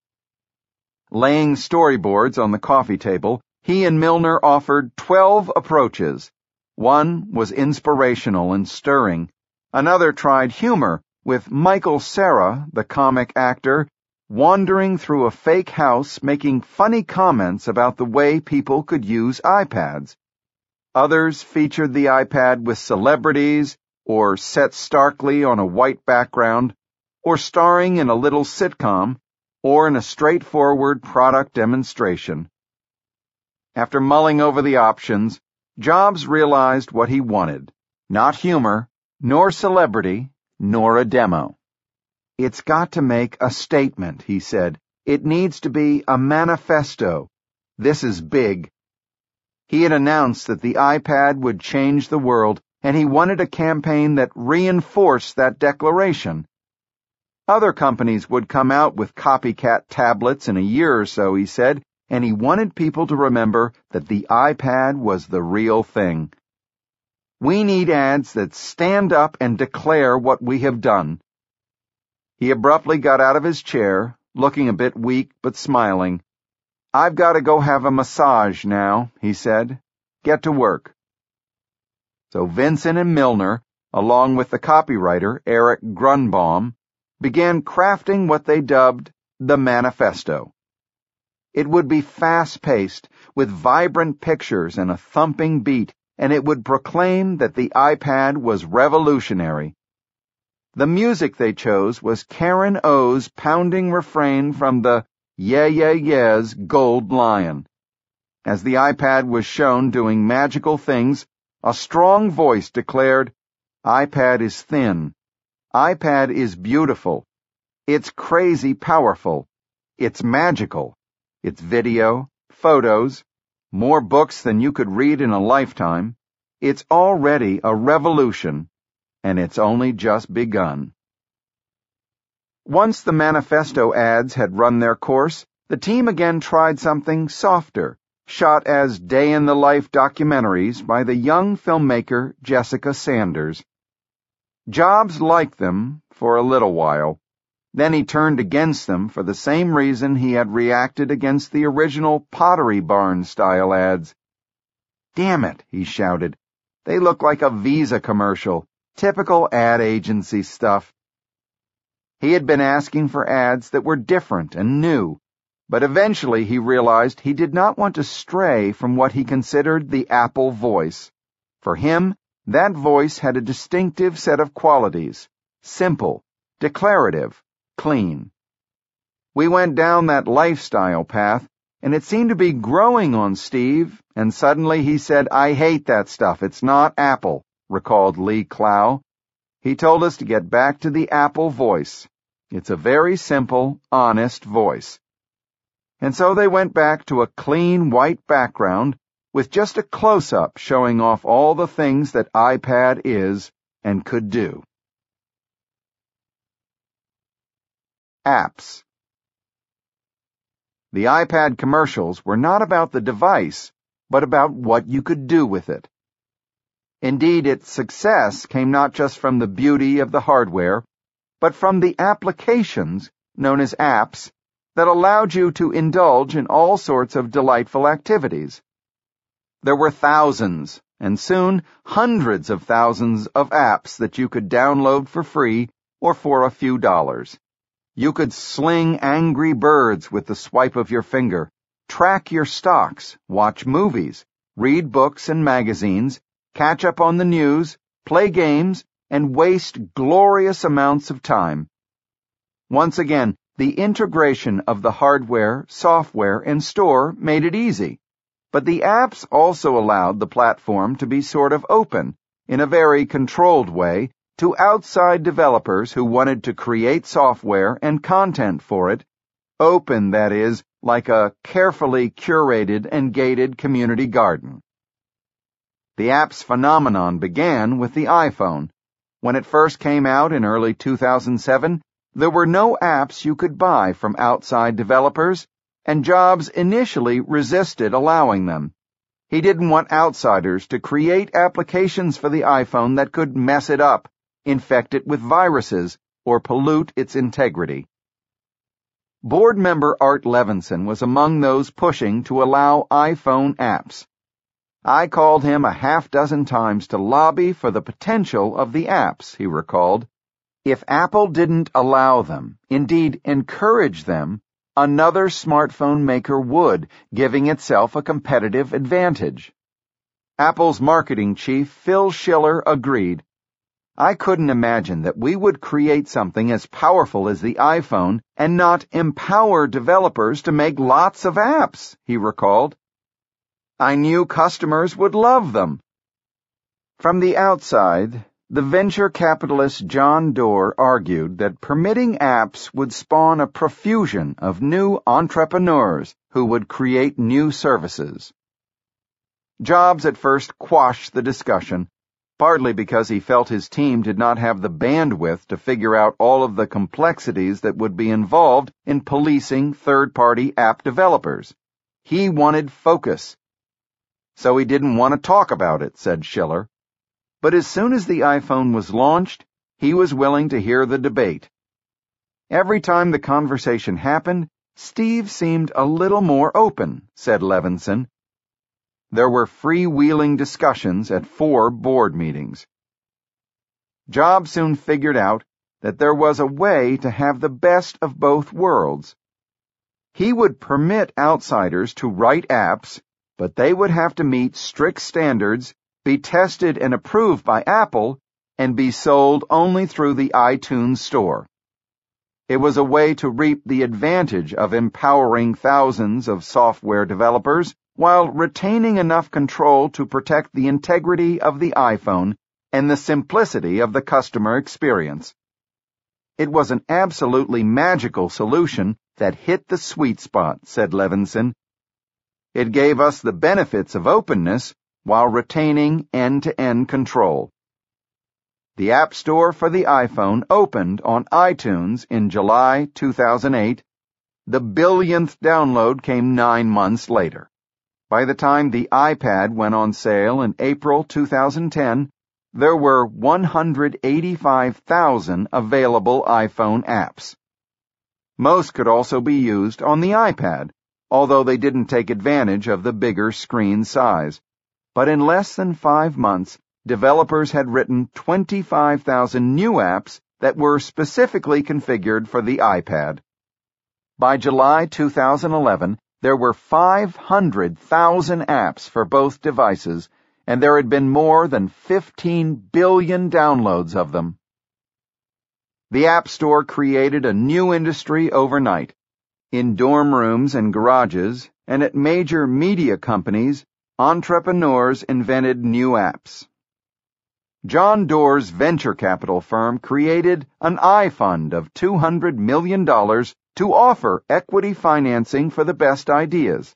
S1: Laying storyboards on the coffee table, he and Milner offered 12 approaches. One was inspirational and stirring. Another tried humor, with Michael Cera, the comic actor, wandering through a fake house making funny comments about the way people could use iPads. Others featured the iPad with celebrities, or set starkly on a white background, or starring in a little sitcom, or in a straightforward product demonstration. After mulling over the options, Jobs realized what he wanted. Not humor, nor celebrity, nor a demo. It's got to make a statement, he said. It needs to be a manifesto. This is big. He had announced that the iPad would change the world, and he wanted a campaign that reinforced that declaration. Other companies would come out with copycat tablets in a year or so, he said, and he wanted people to remember that the iPad was the real thing. We need ads that stand up and declare what we have done. He abruptly got out of his chair, looking a bit weak but smiling. I've got to go have a massage now, he said. Get to work. So Vincent and Milner, along with the copywriter, Eric Grunbaum, began crafting what they dubbed the Manifesto. It would be fast-paced, with vibrant pictures and a thumping beat, and it would proclaim that the iPad was revolutionary. The music they chose was Karen O's pounding refrain from the Yeah Yeah Yeah's Gold Lion. As the iPad was shown doing magical things, a strong voice declared, iPad is thin. iPad is beautiful. It's crazy powerful. It's magical. It's video, photos, more books than you could read in a lifetime. It's already a revolution and it's only just begun. Once the manifesto ads had run their course, the team again tried something softer, shot as day in the life documentaries by the young filmmaker Jessica Sanders. Jobs liked them for a little while. Then he turned against them for the same reason he had reacted against the original Pottery Barn style ads. Damn it, he shouted. They look like a Visa commercial. Typical ad agency stuff. He had been asking for ads that were different and new, but eventually he realized he did not want to stray from what he considered the Apple voice. For him, that voice had a distinctive set of qualities. Simple, declarative, clean. We went down that lifestyle path, and it seemed to be growing on Steve, and suddenly he said, I hate that stuff. It's not Apple recalled Lee Clow. He told us to get back to the Apple voice. It's a very simple, honest voice. And so they went back to a clean white background with just a close-up showing off all the things that iPad is and could do. Apps The iPad commercials were not about the device, but about what you could do with it. Indeed, its success came not just from the beauty of the hardware, but from the applications, known as apps, that allowed you to indulge in all sorts of delightful activities. There were thousands, and soon hundreds of thousands of apps that you could download for free or for a few dollars. You could sling angry birds with the swipe of your finger, track your stocks, watch movies, read books and magazines, catch up on the news, play games, and waste glorious amounts of time. Once again, the integration of the hardware, software, and store made it easy. But the apps also allowed the platform to be sort of open, in a very controlled way, to outside developers who wanted to create software and content for it, open, that is, like a carefully curated and gated community garden. The app's phenomenon began with the iPhone. When it first came out in early 2007, there were no apps you could buy from outside developers, and Jobs initially resisted allowing them. He didn't want outsiders to create applications for the iPhone that could mess it up, infect it with viruses, or pollute its integrity. Board member Art Levinson was among those pushing to allow iPhone apps. I called him a half dozen times to lobby for the potential of the apps, he recalled. If Apple didn't allow them, indeed encourage them, another smartphone maker would, giving itself a competitive advantage. Apple's marketing chief, Phil Schiller, agreed. I couldn't imagine that we would create something as powerful as the iPhone and not empower developers to make lots of apps, he recalled. I knew customers would love them. From the outside, The venture capitalist John Doerr argued that permitting apps would spawn a profusion of new entrepreneurs who would create new services. Jobs at first quashed the discussion, partly because he felt his team did not have the bandwidth to figure out all of the complexities that would be involved in policing third-party app developers. He wanted focus. So he didn't want to talk about it, said Schiller. But as soon as the iPhone was launched, he was willing to hear the debate. Every time the conversation happened, Steve seemed a little more open, said Levinson. There were freewheeling discussions at four board meetings. Jobs soon figured out that there was a way to have the best of both worlds. He would permit outsiders to write apps, but they would have to meet strict standards be tested and approved by Apple, and be sold only through the iTunes Store. It was a way to reap the advantage of empowering thousands of software developers while retaining enough control to protect the integrity of the iPhone and the simplicity of the customer experience. It was an absolutely magical solution that hit the sweet spot, said Levinson. It gave us the benefits of openness while retaining end-to-end control. The App Store for the iPhone opened on iTunes in July 2008. The billionth download came nine months later. By the time the iPad went on sale in April 2010, there were 185,000 available iPhone apps. Most could also be used on the iPad, although they didn't take advantage of the bigger screen size but in less than five months, developers had written 25,000 new apps that were specifically configured for the iPad. By July 2011, there were 500,000 apps for both devices, and there had been more than 15 billion downloads of them. The App Store created a new industry overnight. In dorm rooms and garages, and at major media companies, entrepreneurs invented new apps. John Doerr's venture capital firm created an iFund of $200 million to offer equity financing for the best ideas.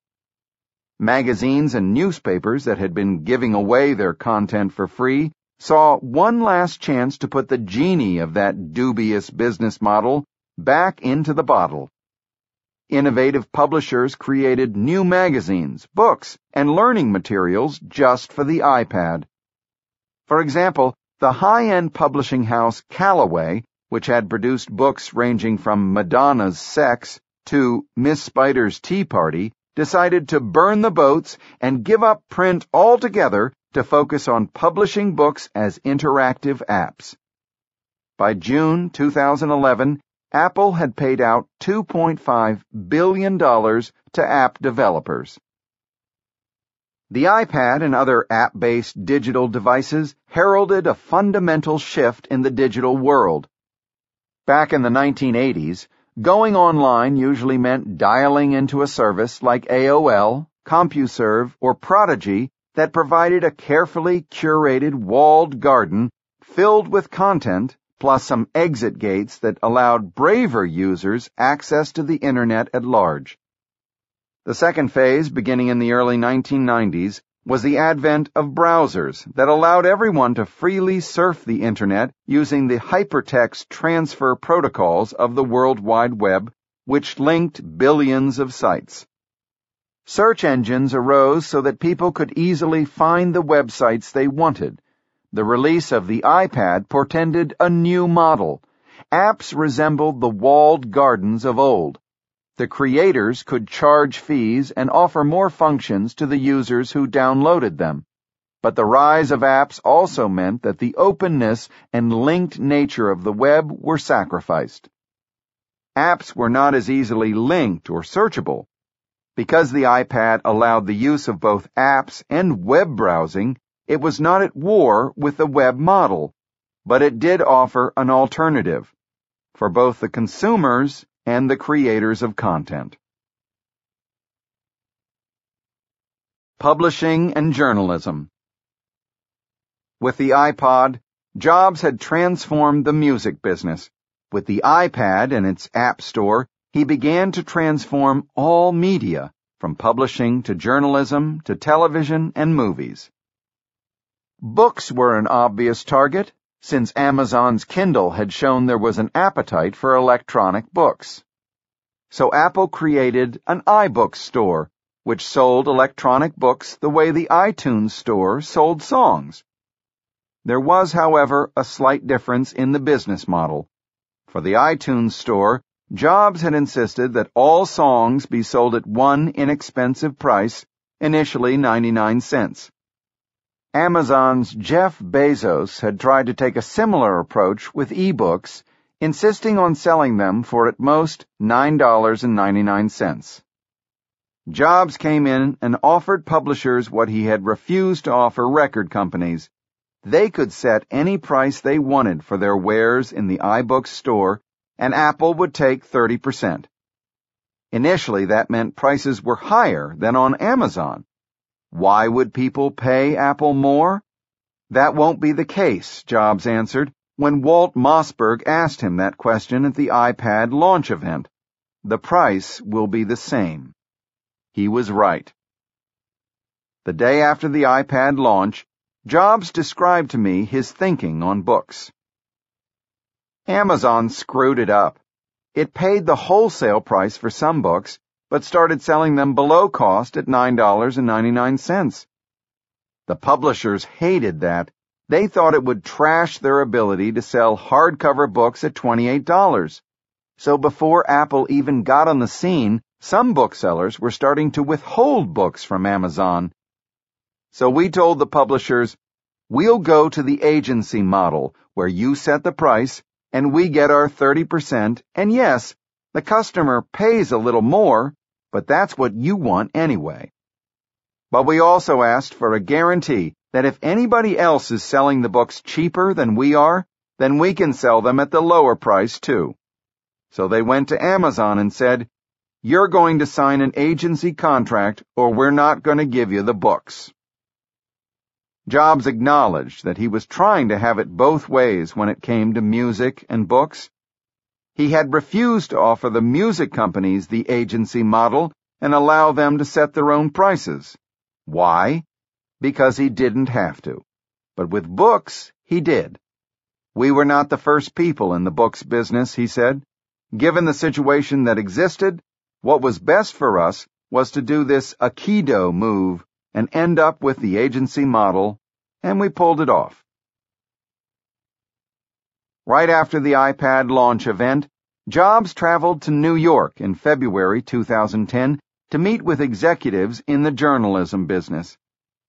S1: Magazines and newspapers that had been giving away their content for free saw one last chance to put the genie of that dubious business model back into the bottle. Innovative publishers created new magazines, books, and learning materials just for the iPad. For example, the high-end publishing house Callaway, which had produced books ranging from Madonna's Sex to Miss Spider's Tea Party, decided to burn the boats and give up print altogether to focus on publishing books as interactive apps. By June 2011, Apple had paid out $2.5 billion to app developers. The iPad and other app-based digital devices heralded a fundamental shift in the digital world. Back in the 1980s, going online usually meant dialing into a service like AOL, CompuServe, or Prodigy that provided a carefully curated walled garden filled with content plus some exit gates that allowed braver users access to the Internet at large. The second phase, beginning in the early 1990s, was the advent of browsers that allowed everyone to freely surf the Internet using the hypertext transfer protocols of the World Wide Web, which linked billions of sites. Search engines arose so that people could easily find the websites they wanted the release of the iPad portended a new model. Apps resembled the walled gardens of old. The creators could charge fees and offer more functions to the users who downloaded them. But the rise of apps also meant that the openness and linked nature of the web were sacrificed. Apps were not as easily linked or searchable. Because the iPad allowed the use of both apps and web browsing, it was not at war with the web model, but it did offer an alternative for both the consumers and the creators of content. Publishing and Journalism With the iPod, Jobs had transformed the music business. With the iPad and its app store, he began to transform all media, from publishing to journalism to television and movies. Books were an obvious target, since Amazon's Kindle had shown there was an appetite for electronic books. So Apple created an iBook store, which sold electronic books the way the iTunes store sold songs. There was, however, a slight difference in the business model. For the iTunes store, Jobs had insisted that all songs be sold at one inexpensive price, initially 99 cents. Amazon's Jeff Bezos had tried to take a similar approach with ebooks, insisting on selling them for at most $9.99. Jobs came in and offered publishers what he had refused to offer record companies. They could set any price they wanted for their wares in the iBooks store, and Apple would take 30%. Initially, that meant prices were higher than on Amazon why would people pay Apple more? That won't be the case, Jobs answered when Walt Mossberg asked him that question at the iPad launch event. The price will be the same. He was right. The day after the iPad launch, Jobs described to me his thinking on books. Amazon screwed it up. It paid the wholesale price for some books but started selling them below cost at $9.99. The publishers hated that. They thought it would trash their ability to sell hardcover books at $28. So before Apple even got on the scene, some booksellers were starting to withhold books from Amazon. So we told the publishers, we'll go to the agency model where you set the price and we get our 30%, and yes, the customer pays a little more, but that's what you want anyway. But we also asked for a guarantee that if anybody else is selling the books cheaper than we are, then we can sell them at the lower price too. So they went to Amazon and said, you're going to sign an agency contract or we're not going to give you the books. Jobs acknowledged that he was trying to have it both ways when it came to music and books, he had refused to offer the music companies the agency model and allow them to set their own prices. Why? Because he didn't have to. But with books, he did. We were not the first people in the books business, he said. Given the situation that existed, what was best for us was to do this Aikido move and end up with the agency model, and we pulled it off. Right after the iPad launch event, Jobs traveled to New York in February 2010 to meet with executives in the journalism business.